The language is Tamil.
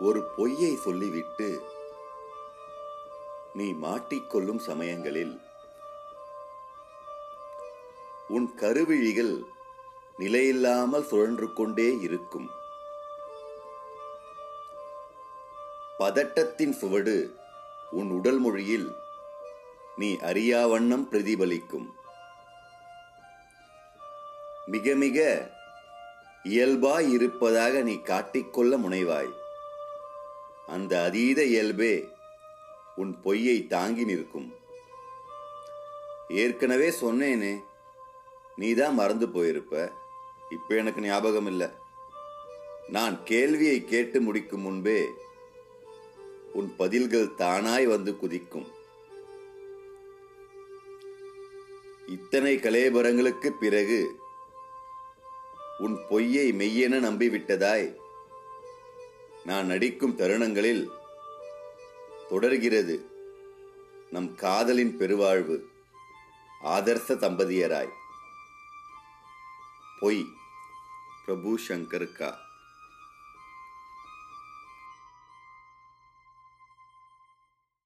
ஒரு பொய்யை சொல்லிவிட்டு நீ மாட்டிக்கொள்ளும் சமயங்களில் உன் கருவிழிகள் நிலையில்லாமல் சுழன்று கொண்டே இருக்கும். பதட்டத்தின் சுவடு உன் உடல் மொழியில் நீ அறியாவண்ணம் பிரதிபலிக்கும். மிக மிக இயல்பாய் இருப்பதாக நீ காட்டிக்கொள்ள முனைவாய். அந்த அதீத இயல்பே உன் பொய்யை தாங்கி நிற்கும். ஏற்கனவே சொன்னேனே நீதான் மறந்து போயிருப்ப. இப்ப எனக்கு ஞாபகம் இல்லை நான் கேள்வியை கேட்டு முடிக்கும் முன்பே உன் பதில்கள் தானாய் வந்து குதிக்கும். இத்தனை கலேபரங்களுக்கு பிறகு உன் பொய்யை மெய்யென நம்பிவிட்டதாய் நான் நடிக்கும் தருணங்களில் தொடர்கிறது நம் காதலின் பெருவாழ்வு. ஆதர்ச தம்பதியராய். பொய். பிரபு சங்கருக்கா